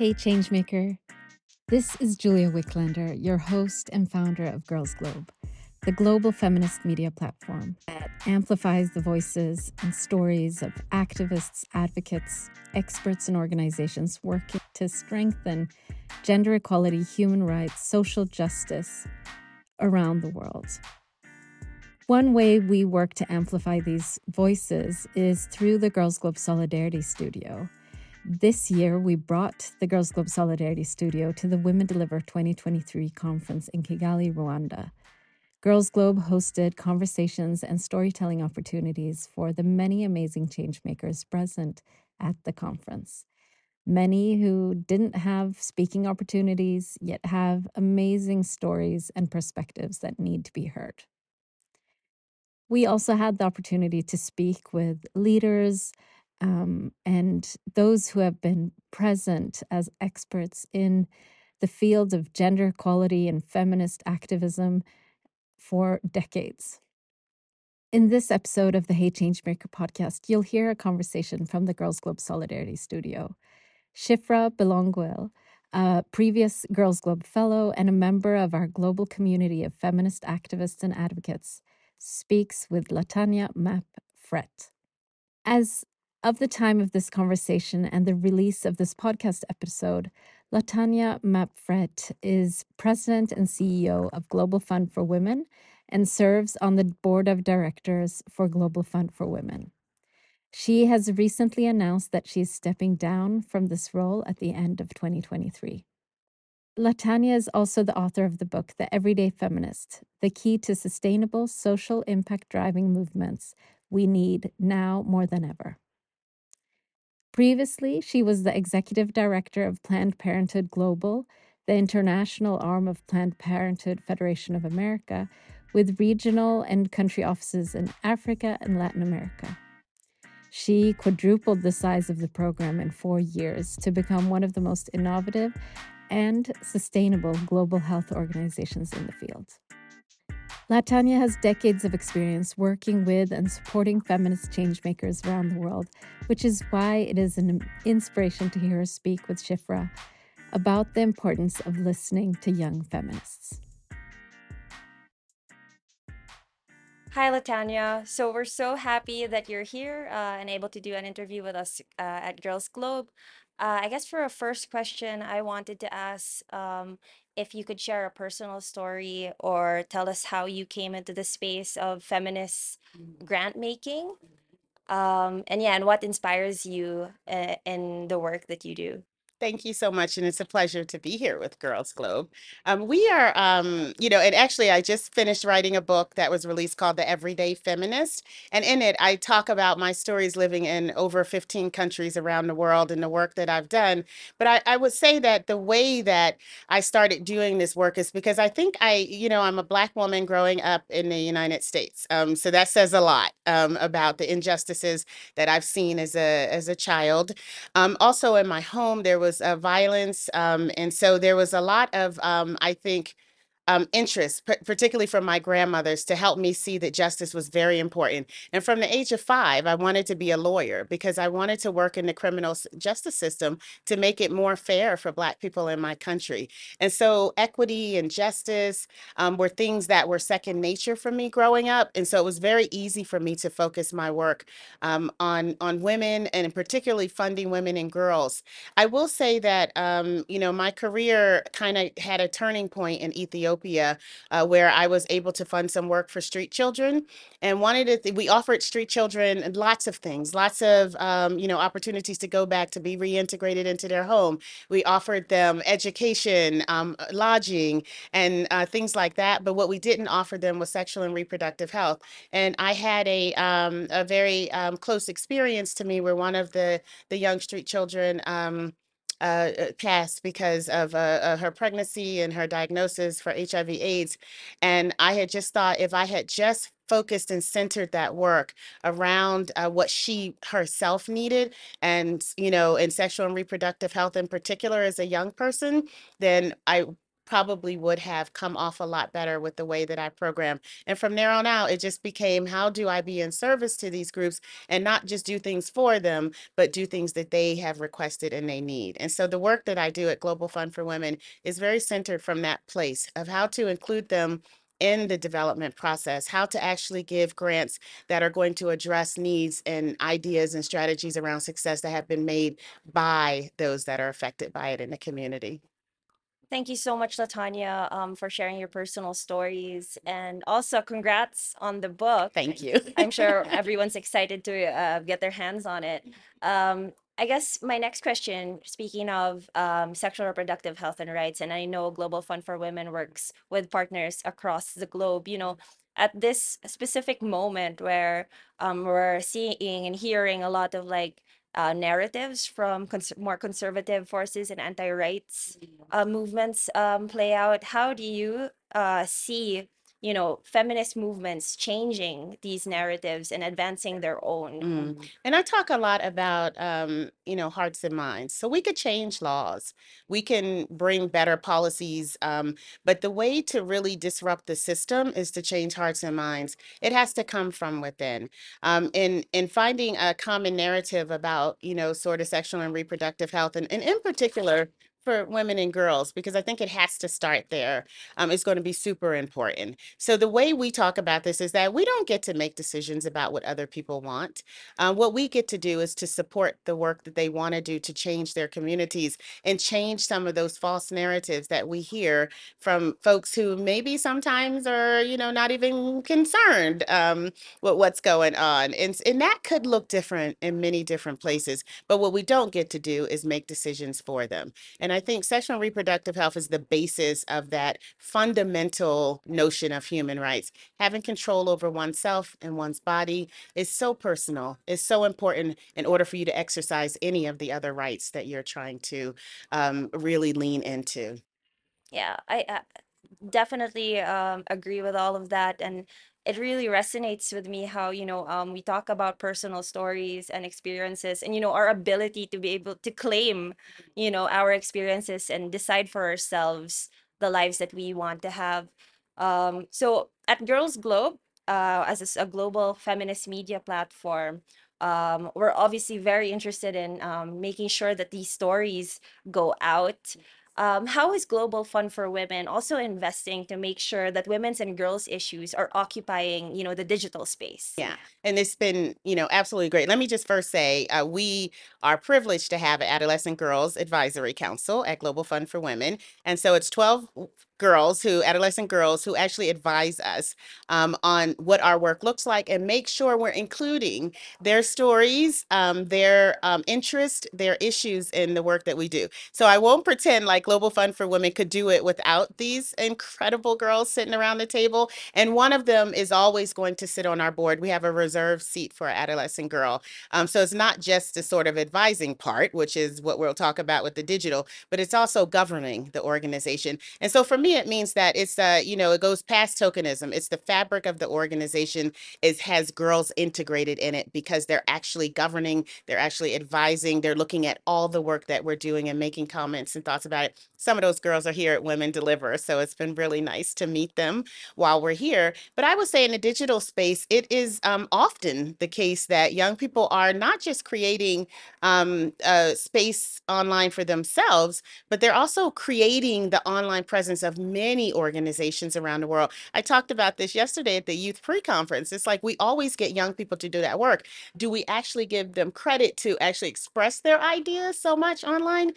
Hey, Changemaker. This is Julia Wiklander, your host and founder of Girls Globe, the global feminist media platform that amplifies the voices and stories of activists, advocates, experts, and organizations working to strengthen gender equality, human rights, social justice around the world. One way we work to amplify these voices is through the Girls Globe Solidarity Studio this year, we brought the Girls Globe Solidarity Studio to the Women Deliver 2023 conference in Kigali, Rwanda. Girls Globe hosted conversations and storytelling opportunities for the many amazing changemakers present at the conference. Many who didn't have speaking opportunities, yet have amazing stories and perspectives that need to be heard. We also had the opportunity to speak with leaders, um, and those who have been present as experts in the field of gender equality and feminist activism for decades. In this episode of the Hey Changemaker podcast, you'll hear a conversation from the Girls Globe Solidarity Studio. Shiphrah Belonguel, a previous Girls Globe Fellow and a member of our global community of feminist activists and advocates, speaks with Latanya Mapp Frett. As of the time of this conversation and the release of this podcast episode, Latanya Mapp Frett is president and CEO of Global Fund for Women and serves on the board of directors for Global Fund for Women. She has recently announced that she is stepping down from this role at the end of 2023. Latanya is also the author of the book, The Everyday Feminist The Key to Sustainable Social Impact Driving Movements We Need Now More Than Ever. Previously, she was the executive director of Planned Parenthood Global, the international arm of Planned Parenthood Federation of America, with regional and country offices in Africa and Latin America. She quadrupled the size of the program in four years to become one of the most innovative and sustainable global health organizations in the field. Latanya has decades of experience working with and supporting feminist changemakers around the world, which is why it is an inspiration to hear her speak with Shiphrah about the importance of listening to young feminists. Hi, Latanya. So we're so happy that you're here uh, and able to do an interview with us uh, at Girls Globe. Uh, I guess for a first question, I wanted to ask um, if you could share a personal story or tell us how you came into the space of feminist grant making. Um, and yeah, and what inspires you uh, in the work that you do. Thank you so much. And it's a pleasure to be here with Girls Globe. Um, we are, um, you know, and actually, I just finished writing a book that was released called The Everyday Feminist. And in it, I talk about my stories living in over 15 countries around the world and the work that I've done. But I, I would say that the way that I started doing this work is because I think I, you know, I'm a Black woman growing up in the United States. Um, so that says a lot um, about the injustices that I've seen as a, as a child. Um, also, in my home, there was was uh, violence. Um, and so there was a lot of, um, I think, um, interest, particularly from my grandmothers, to help me see that justice was very important. And from the age of five, I wanted to be a lawyer because I wanted to work in the criminal justice system to make it more fair for Black people in my country. And so equity and justice um, were things that were second nature for me growing up. And so it was very easy for me to focus my work um, on, on women and particularly funding women and girls. I will say that, um, you know, my career kind of had a turning point in Ethiopia Ethiopia, uh, where I was able to fund some work for street children. And wanted to, we offered street children lots of things, lots of, um, you know, opportunities to go back to be reintegrated into their home. We offered them education, um, lodging, and uh, things like that. But what we didn't offer them was sexual and reproductive health. And I had a, um, a very um, close experience to me where one of the, the young street children, um, uh, uh, passed because of uh, uh, her pregnancy and her diagnosis for HIV AIDS. And I had just thought if I had just focused and centered that work around uh, what she herself needed and, you know, in sexual and reproductive health in particular as a young person, then I probably would have come off a lot better with the way that I program. And from there on out, it just became how do I be in service to these groups and not just do things for them, but do things that they have requested and they need. And so the work that I do at Global Fund for Women is very centered from that place of how to include them in the development process, how to actually give grants that are going to address needs and ideas and strategies around success that have been made by those that are affected by it in the community. Thank you so much, Latanya, um, for sharing your personal stories. And also, congrats on the book. Thank you. I'm sure everyone's excited to uh, get their hands on it. Um, I guess my next question, speaking of um, sexual reproductive health and rights, and I know Global Fund for Women works with partners across the globe, you know, at this specific moment where um, we're seeing and hearing a lot of like uh, narratives from cons- more conservative forces and anti-rights uh, movements um, play out. How do you uh, see, you know, feminist movements changing these narratives and advancing their own? Mm. And I talk a lot about, um, you know, hearts and minds. So we could change laws, we can bring better policies, um, but the way to really disrupt the system is to change hearts and minds. It has to come from within. Um, in in finding a common narrative about, you know, sort of sexual and reproductive health, and, and in particular for women and girls because I think it has to start there. Um, it's going to be super important. So the way we talk about this is that we don't get to make decisions about what other people want. Um, what we get to do is to support the work that they want to do to change their communities and change some of those false narratives that we hear from folks who maybe sometimes are, you know, not even concerned um, with what's going on. And, and that could look different in many different places. But what we don't get to do is make decisions for them. And I think sexual and reproductive health is the basis of that fundamental notion of human rights. Having control over oneself and one's body is so personal, is so important in order for you to exercise any of the other rights that you're trying to um, really lean into. Yeah, I uh, definitely um, agree with all of that. And it really resonates with me how, you know, um, we talk about personal stories and experiences and, you know, our ability to be able to claim, you know, our experiences and decide for ourselves the lives that we want to have. Um, so at Girls Globe, uh, as a global feminist media platform, um, we're obviously very interested in um, making sure that these stories go out um, how is Global Fund for Women also investing to make sure that women's and girls' issues are occupying, you know, the digital space? Yeah, and it's been, you know, absolutely great. Let me just first say, uh, we are privileged to have an Adolescent Girls Advisory Council at Global Fund for Women. And so it's 12 girls who, adolescent girls who actually advise us um, on what our work looks like and make sure we're including their stories, um, their um, interest, their issues in the work that we do. So I won't pretend like Global Fund for Women could do it without these incredible girls sitting around the table. And one of them is always going to sit on our board. We have a reserved seat for an adolescent girl. Um, so it's not just the sort of advising part, which is what we'll talk about with the digital, but it's also governing the organization. And so for me, it means that it's uh, you know, it goes past tokenism. It's the fabric of the organization is has girls integrated in it because they're actually governing, they're actually advising, they're looking at all the work that we're doing and making comments and thoughts about it. Some of those girls are here at Women Deliver, so it's been really nice to meet them while we're here. But I would say in the digital space, it is um, often the case that young people are not just creating um, a space online for themselves, but they're also creating the online presence of many organizations around the world. I talked about this yesterday at the Youth Pre Conference. It's like we always get young people to do that work. Do we actually give them credit to actually express their ideas so much online?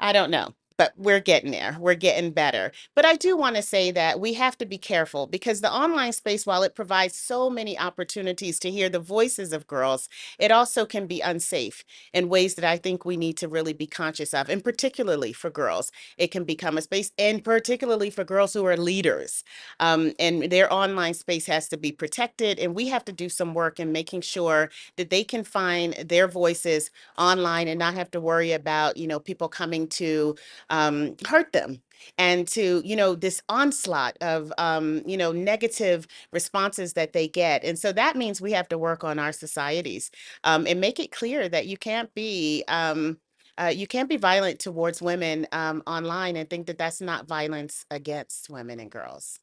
I don't know, but we're getting there. We're getting better. But I do want to say that we have to be careful because the online space, while it provides so many opportunities to hear the voices of girls, it also can be unsafe in ways that I think we need to really be conscious of, and particularly for girls. It can become a space, and particularly for girls who are leaders. Um, and their online space has to be protected, and we have to do some work in making sure that they can find their voices online and not have to worry about, you know, people coming to um, hurt them and to you know this onslaught of um, you know negative responses that they get and so that means we have to work on our societies um, and make it clear that you can't be um, uh, you can't be violent towards women um, online and think that that's not violence against women and girls.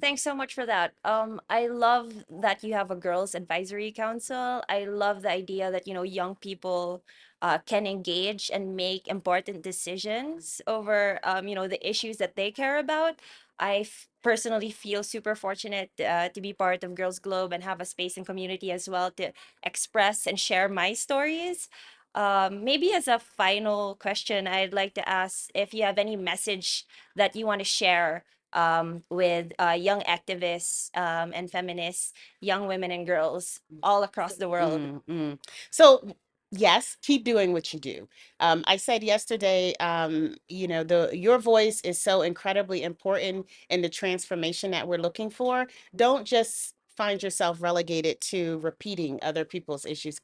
Thanks so much for that. Um, I love that you have a girls advisory council. I love the idea that, you know, young people uh, can engage and make important decisions over, um, you know, the issues that they care about. I personally feel super fortunate uh, to be part of Girls Globe and have a space and community as well to express and share my stories. Um, maybe as a final question, I'd like to ask if you have any message that you want to share um, with uh, young activists um, and feminists, young women and girls all across the world. Mm, mm. So yes, keep doing what you do. Um, I said yesterday, um, you know, the your voice is so incredibly important in the transformation that we're looking for. Don't just find yourself relegated to repeating other people's issues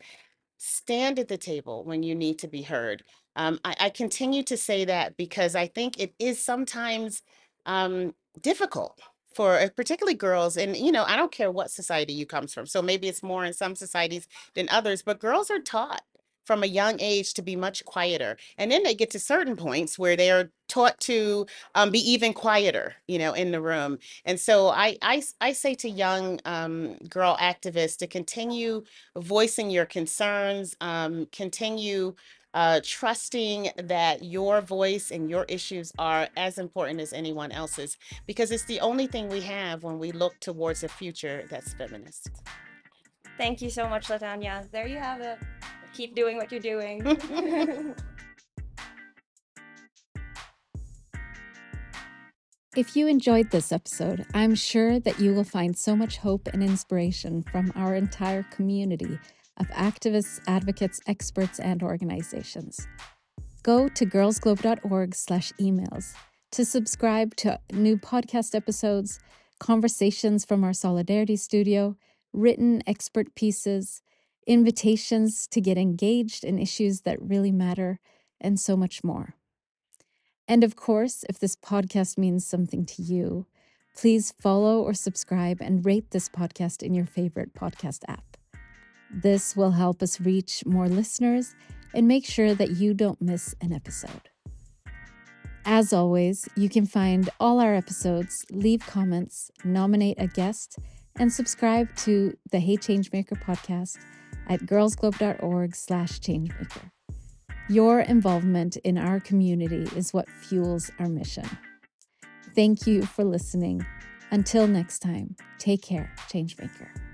stand at the table when you need to be heard. Um, I, I continue to say that because I think it is sometimes um, difficult for uh, particularly girls. And, you know, I don't care what society you comes from. So maybe it's more in some societies than others, but girls are taught from a young age to be much quieter. And then they get to certain points where they are taught to um, be even quieter, you know, in the room. And so I, I, I say to young um, girl activists to continue voicing your concerns, um, continue uh, trusting that your voice and your issues are as important as anyone else's, because it's the only thing we have when we look towards a future that's feminist. Thank you so much, Latanya. There you have it keep doing what you're doing. if you enjoyed this episode, I'm sure that you will find so much hope and inspiration from our entire community of activists, advocates, experts, and organizations. Go to girlsglobe.org/emails to subscribe to new podcast episodes, conversations from our Solidarity Studio, written expert pieces, invitations to get engaged in issues that really matter, and so much more. And of course, if this podcast means something to you, please follow or subscribe and rate this podcast in your favorite podcast app. This will help us reach more listeners and make sure that you don't miss an episode. As always, you can find all our episodes, leave comments, nominate a guest, and subscribe to the Hey Changemaker podcast at girlsglobe.org slash changemaker. Your involvement in our community is what fuels our mission. Thank you for listening. Until next time, take care, Changemaker.